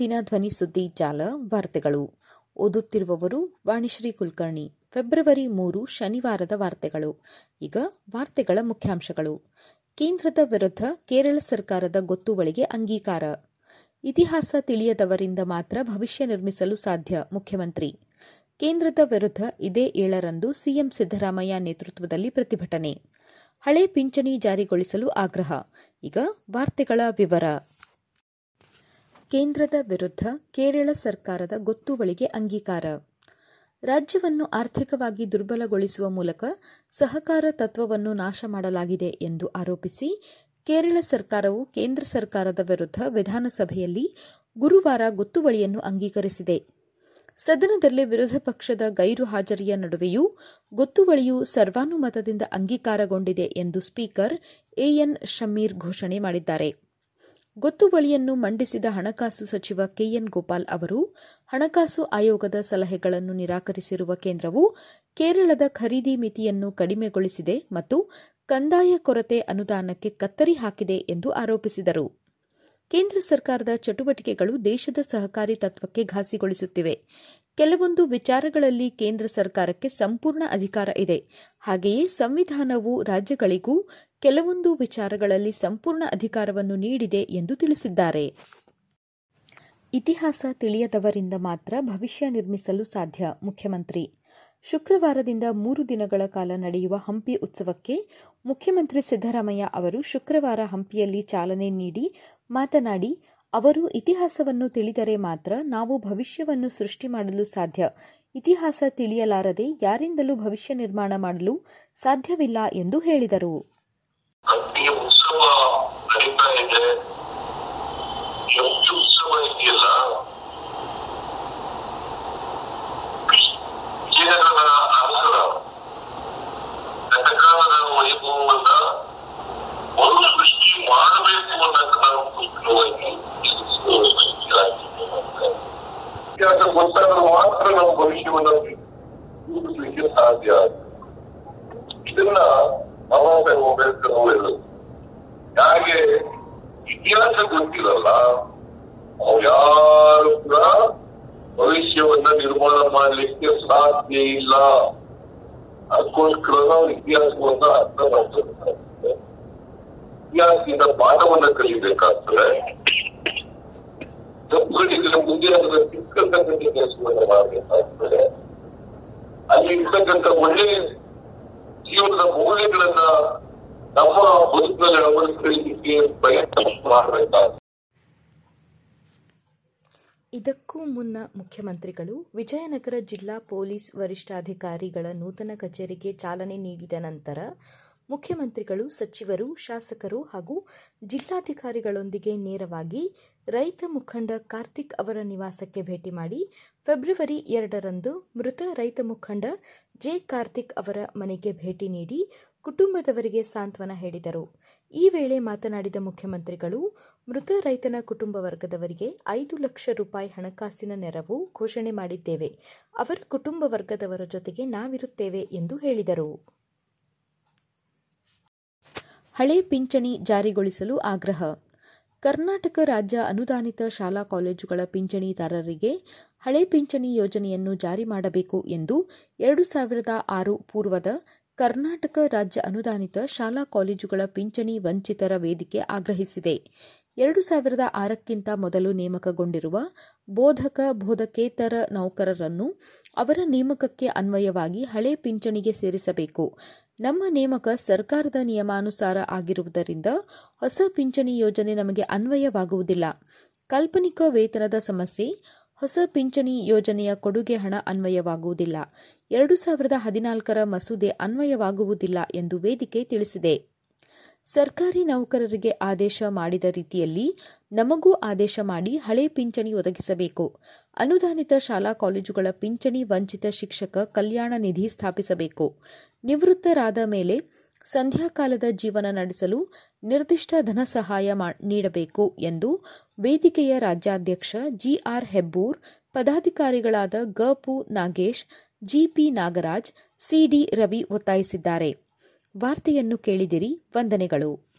ಪ್ರತಿದಿನ ಧ್ವನಿ ಸುದ್ದಿ ಜಾಲ ವಾರ್ತೆಗಳು. ಓದುತ್ತಿರುವವರು ವಾಣಿಶ್ರೀ ಕುಲಕರ್ಣಿ. ಫೆಬ್ರವರಿ ಮೂರು ಶನಿವಾರದ ವಾರ್ತೆಗಳು. ಈಗ ವಾರ್ತೆಗಳ ಮುಖ್ಯಾಂಶಗಳು. ಕೇಂದ್ರದ ವಿರುದ್ಧ ಕೇರಳ ಸರ್ಕಾರದ ಗೊತ್ತುವಳಿಗೆ ಅಂಗೀಕಾರ. ಇತಿಹಾಸ ತಿಳಿಯದವರಿಂದ ಮಾತ್ರ ಭವಿಷ್ಯ ನಿರ್ಮಿಸಲು ಸಾಧ್ಯ, ಮುಖ್ಯಮಂತ್ರಿ. ಕೇಂದ್ರದ ವಿರುದ್ಧ ಇದೇ ಏಳರಂದು ಸಿಎಂ ಸಿದ್ದರಾಮಯ್ಯ ನೇತೃತ್ವದಲ್ಲಿ ಪ್ರತಿಭಟನೆ. ಹಳೆ ಪಿಂಚಣಿ ಜಾರಿಗೊಳಿಸಲು ಆಗ್ರಹ. ಈಗ ವಾರ್ತೆಗಳ ವಿವರ. ಕೇಂದ್ರದ ವಿರುದ್ಧ ಕೇರಳ ಸರ್ಕಾರದ ಗೊತ್ತುವಳಿಗೆ ಅಂಗೀಕಾರ. ರಾಜ್ಯವನ್ನು ಆರ್ಥಿಕವಾಗಿ ದುರ್ಬಲಗೊಳಿಸುವ ಮೂಲಕ ಸಹಕಾರ ತತ್ವವನ್ನು ನಾಶ ಮಾಡಲಾಗಿದೆ ಎಂದು ಆರೋಪಿಸಿ ಕೇರಳ ಸರ್ಕಾರವು ಕೇಂದ್ರ ಸರ್ಕಾರದ ವಿರುದ್ಧ ವಿಧಾನಸಭೆಯಲ್ಲಿ ಗುರುವಾರ ಗೊತ್ತುವಳಿಯನ್ನು ಅಂಗೀಕರಿಸಿದೆ. ಸದನದಲ್ಲಿ ವಿರೋಧ ಪಕ್ಷದ ಗೈರು ಹಾಜರಿಯ ನಡುವೆಯೂ ಗೊತ್ತುವಳಿಯು ಸರ್ವಾನುಮತದಿಂದ ಅಂಗೀಕಾರಗೊಂಡಿದೆ ಎಂದು ಸ್ಪೀಕರ್ ಎಎನ್ ಶಮೀರ್ ಘೋಷಣೆ ಮಾಡಿದ್ದಾರೆ. ಗೊತ್ತುವಳಿಯನ್ನು ಮಂಡಿಸಿದ ಹಣಕಾಸು ಸಚಿವ ಕೆಎನ್ ಗೋಪಾಲ್ ಅವರು, ಹಣಕಾಸು ಆಯೋಗದ ಸಲಹೆಗಳನ್ನು ನಿರಾಕರಿಸಿರುವ ಕೇಂದ್ರವು ಕೇರಳದ ಖರೀದಿ ಮಿತಿಯನ್ನು ಕಡಿಮೆಗೊಳಿಸಿದೆ ಮತ್ತು ಕಂದಾಯ ಕೊರತೆ ಅನುದಾನಕ್ಕೆ ಕತ್ತರಿ ಹಾಕಿದೆ ಎಂದು ಆರೋಪಿಸಿದರು. ಕೇಂದ್ರ ಸರ್ಕಾರದ ಚಟುವಟಿಕೆಗಳು ದೇಶದ ಸಹಕಾರಿ ತತ್ವಕ್ಕೆ ಘಾಸಿಗೊಳಿಸುತ್ತಿವೆ. ಕೆಲವೊಂದು ವಿಚಾರಗಳಲ್ಲಿ ಕೇಂದ್ರ ಸರ್ಕಾರಕ್ಕೆ ಸಂಪೂರ್ಣ ಅಧಿಕಾರ ಇದೆ. ಹಾಗೆಯೇ ಸಂವಿಧಾನವು ರಾಜ್ಯಗಳಿಗೂ ಕೆಲವೊಂದು ವಿಚಾರಗಳಲ್ಲಿ ಸಂಪೂರ್ಣ ಅಧಿಕಾರವನ್ನು ನೀಡಿದೆ ಎಂದು ತಿಳಿಸಿದ್ದಾರೆ. ಇತಿಹಾಸ ತಿಳಿಯದವರಿಂದ ಮಾತ್ರ ಭವಿಷ್ಯ ನಿರ್ಮಿಸಲು ಸಾಧ್ಯ, ಮುಖ್ಯಮಂತ್ರಿ. ಶುಕ್ರವಾರದಿಂದ ಮೂರು ದಿನಗಳ ಕಾಲ ನಡೆಯುವ ಹಂಪಿ ಉತ್ಸವಕ್ಕೆ ಮುಖ್ಯಮಂತ್ರಿ ಸಿದ್ದರಾಮಯ್ಯ ಅವರು ಶುಕ್ರವಾರ ಹಂಪಿಯಲ್ಲಿ ಚಾಲನೆ ನೀಡಿ ಮಾತನಾಡಿ ಅವರು ಇತಿಹಾಸವನ್ನು ತಿಳಿದರೆ ಮಾತ್ರ ನಾವು ಭವಿಷ್ಯವನ್ನು ಸೃಷ್ಟಿ ಮಾಡಲು ಸಾಧ್ಯ. ಇತಿಹಾಸ ತಿಳಿಯಲಾರದೆ ಯಾರಿಂದಲೂ ಭವಿಷ್ಯ ನಿರ್ಮಾಣ ಮಾಡಲು ಸಾಧ್ಯವಿಲ್ಲ ಎಂದು ಹೇಳಿದರು. ಉತ್ಸವ ಇದೆಯಲ್ಲ ವಿಜಯನಗರ ಅರಸರ ಕಟಕಾಲದ ವೈಭವವನ್ನ ಮರು ಸೃಷ್ಟಿ ಮಾಡಬೇಕು ಅನ್ನೋದಕ್ಕಾಗಿ ಇತಿಹಾಸ ನಾವು ಭವಿಷ್ಯವನ್ನು ರೂಪಿಸಲಿಕ್ಕೆ ಸಾಧ್ಯ ಇದನ್ನ ಅವಾಗ ಹೋಗಬೇಕು ಹಾಗೆ ಯಾರಿಗೆ ಇತಿಹಾಸ ಗೊತ್ತಿರಲ್ಲ ಅವು ಯಾರು ಕೂಡ ಭವಿಷ್ಯವನ್ನ ನಿರ್ಮಾಣ ಮಾಡಲಿಕ್ಕೆ ಸಾಧ್ಯ ಇಲ್ಲ. ಅದಕ್ಕೋಸ್ಕರ ನಾವು ಇತಿಹಾಸವನ್ನ ಅರ್ಥ ಮಾಡ್ತಾರೆ ಇತಿಹಾಸದಿಂದ ಪಾಠವನ್ನ ಕಲಿಬೇಕಾಗ್ತದೆ. ತಪ್ಪುಗಳಿದ್ರೆ ಮುಂದೆ ಅದರ ಸಿಕ್ಕಂತಕ್ಕಂಥ ಕೆಲಸವನ್ನ ಮಾಡಬೇಕಾಗ್ತದೆ ಅಲ್ಲಿ ಇರ್ತಕ್ಕಂಥ ಒಳ್ಳೆ ಜೀವನದ ಮೌಲ್ಯಗಳನ್ನ ನಮ್ಮ ಬದುಕಿನಲ್ಲಿ ಅಳವಡಿಸಲಿಕ್ಕೆ ಪ್ರಯತ್ನ ಮಾಡಬೇಕಾಗ್ತದೆ ಇದಕ್ಕೂ ಮುನ್ನ ಮುಖ್ಯಮಂತ್ರಿಗಳು ವಿಜಯನಗರ ಜಿಲ್ಲಾ ಪೊಲೀಸ್ ವರಿಷ್ಠಾಧಿಕಾರಿಗಳ ನೂತನ ಕಚೇರಿಗೆ ಚಾಲನೆ ನೀಡಿದ ನಂತರ ಮುಖ್ಯಮಂತ್ರಿಗಳು, ಸಚಿವರು, ಶಾಸಕರು ಹಾಗೂ ಜಿಲ್ಲಾಧಿಕಾರಿಗಳೊಂದಿಗೆ ನೇರವಾಗಿ ರೈತ ಮುಖಂಡ ಕಾರ್ತಿಕ್ ಅವರ ನಿವಾಸಕ್ಕೆ ಭೇಟಿ ಮಾಡಿ ಫೆಬ್ರವರಿ ಎರಡರಂದು ಮೃತ ರೈತ ಮುಖಂಡ ಜೆ ಕಾರ್ತಿಕ್ ಅವರ ಮನೆಗೆ ಭೇಟಿ ನೀಡಿ ಕುಟುಂಬದವರಿಗೆ ಸಾಂತ್ವನ ಹೇಳಿದರು. ಈ ವೇಳೆ ಮಾತನಾಡಿದ ಮುಖ್ಯಮಂತ್ರಿಗಳು, ಮೃತ ರೈತನ ಕುಟುಂಬ ವರ್ಗದವರಿಗೆ ಐದು ಲಕ್ಷ ರೂಪಾಯಿ ಹಣಕಾಸಿನ ನೆರವು ಘೋಷಣೆ ಮಾಡಿದ್ದೇವೆ. ಅವರ ಕುಟುಂಬ ವರ್ಗದವರ ಜೊತೆಗೆ ನಾವಿರುತ್ತೇವೆ ಎಂದು ಹೇಳಿದರು. ಹಳೆ ಪಿಂಚಣಿ ಜಾರಿಗೊಳಿಸಲು ಆಗ್ರಹ. ಕರ್ನಾಟಕ ರಾಜ್ಯ ಅನುದಾನಿತ ಶಾಲಾ ಕಾಲೇಜುಗಳ ಪಿಂಚಣಿದಾರರಿಗೆ ಹಳೆ ಪಿಂಚಣಿ ಯೋಜನೆಯನ್ನು ಜಾರಿ ಮಾಡಬೇಕು ಎಂದು ಎರಡು ಸಾವಿರದ ಆರು ಪೂರ್ವದ ಕರ್ನಾಟಕ ರಾಜ್ಯ ಅನುದಾನಿತ ಶಾಲಾ ಕಾಲೇಜುಗಳ ಪಿಂಚಣಿ ವಂಚಿತರ ವೇದಿಕೆ ಆಗ್ರಹಿಸಿದೆ. ಎರಡು ಸಾವಿರದ ಆರಕ್ಕಿಂತ ಮೊದಲು ನೇಮಕಗೊಂಡಿರುವ ಬೋಧಕ ಬೋಧಕೇತರ ನೌಕರರನ್ನು ಅವರ ನೇಮಕಕ್ಕೆ ಅನ್ವಯವಾಗಿ ಹಳೆ ಪಿಂಚಣಿಗೆ ಸೇರಿಸಬೇಕು. ನಮ್ಮ ನೇಮಕ ಸರ್ಕಾರದ ನಿಯಮಾನುಸಾರ ಆಗಿರುವುದರಿಂದ ಹೊಸ ಪಿಂಚಣಿ ಯೋಜನೆ ನಮಗೆ ಅನ್ವಯವಾಗುವುದಿಲ್ಲ. ಕಾಲ್ಪನಿಕ ವೇತನದ ಸಮಸ್ಯೆ, ಹೊಸ ಪಿಂಚಣಿ ಯೋಜನೆಯ ಕೊಡುಗೆ ಹಣ ಅನ್ವಯವಾಗುವುದಿಲ್ಲ. ಎರಡು ಸಾವಿರದ ಹದಿನಾಲ್ಕರ ಮಸೂದೆ ಅನ್ವಯವಾಗುವುದಿಲ್ಲ ಎಂದು ವೇದಿಕೆ ತಿಳಿಸಿದೆ. ಸರ್ಕಾರಿ ನೌಕರರಿಗೆ ಆದೇಶ ಮಾಡಿದ ರೀತಿಯಲ್ಲಿ ನಮಗೂ ಆದೇಶ ಮಾಡಿ ಹಳೆ ಪಿಂಚಣಿ ಒದಗಿಸಬೇಕು. ಅನುದಾನಿತ ಶಾಲಾ ಕಾಲೇಜುಗಳ ಪಿಂಚಣಿ ವಂಚಿತ ಶಿಕ್ಷಕ ಕಲ್ಯಾಣ ನಿಧಿ ಸ್ಥಾಪಿಸಬೇಕು. ನಿವೃತ್ತರಾದ ಮೇಲೆ ಸಂಧ್ಯಾಕಾಲದ ಜೀವನ ನಡೆಸಲು ನಿರ್ದಿಷ್ಟ ಧನ ಸಹಾಯ ನೀಡಬೇಕು ಎಂದು ವೇದಿಕೆಯ ರಾಜ್ಯಾಧ್ಯಕ್ಷ ಜಿಆರ್ ಹೆಬ್ಬೂರ್, ಪದಾಧಿಕಾರಿಗಳಾದ ಗಪು Nagesh G P Nagaraj C D Ravi ಒತ್ತಾಯಿಸಿದ್ದಾರೆ. ವಾರ್ತೆಯನ್ನು ಕೇಳಿದಿರಿ ವಂದನೆಗಳು.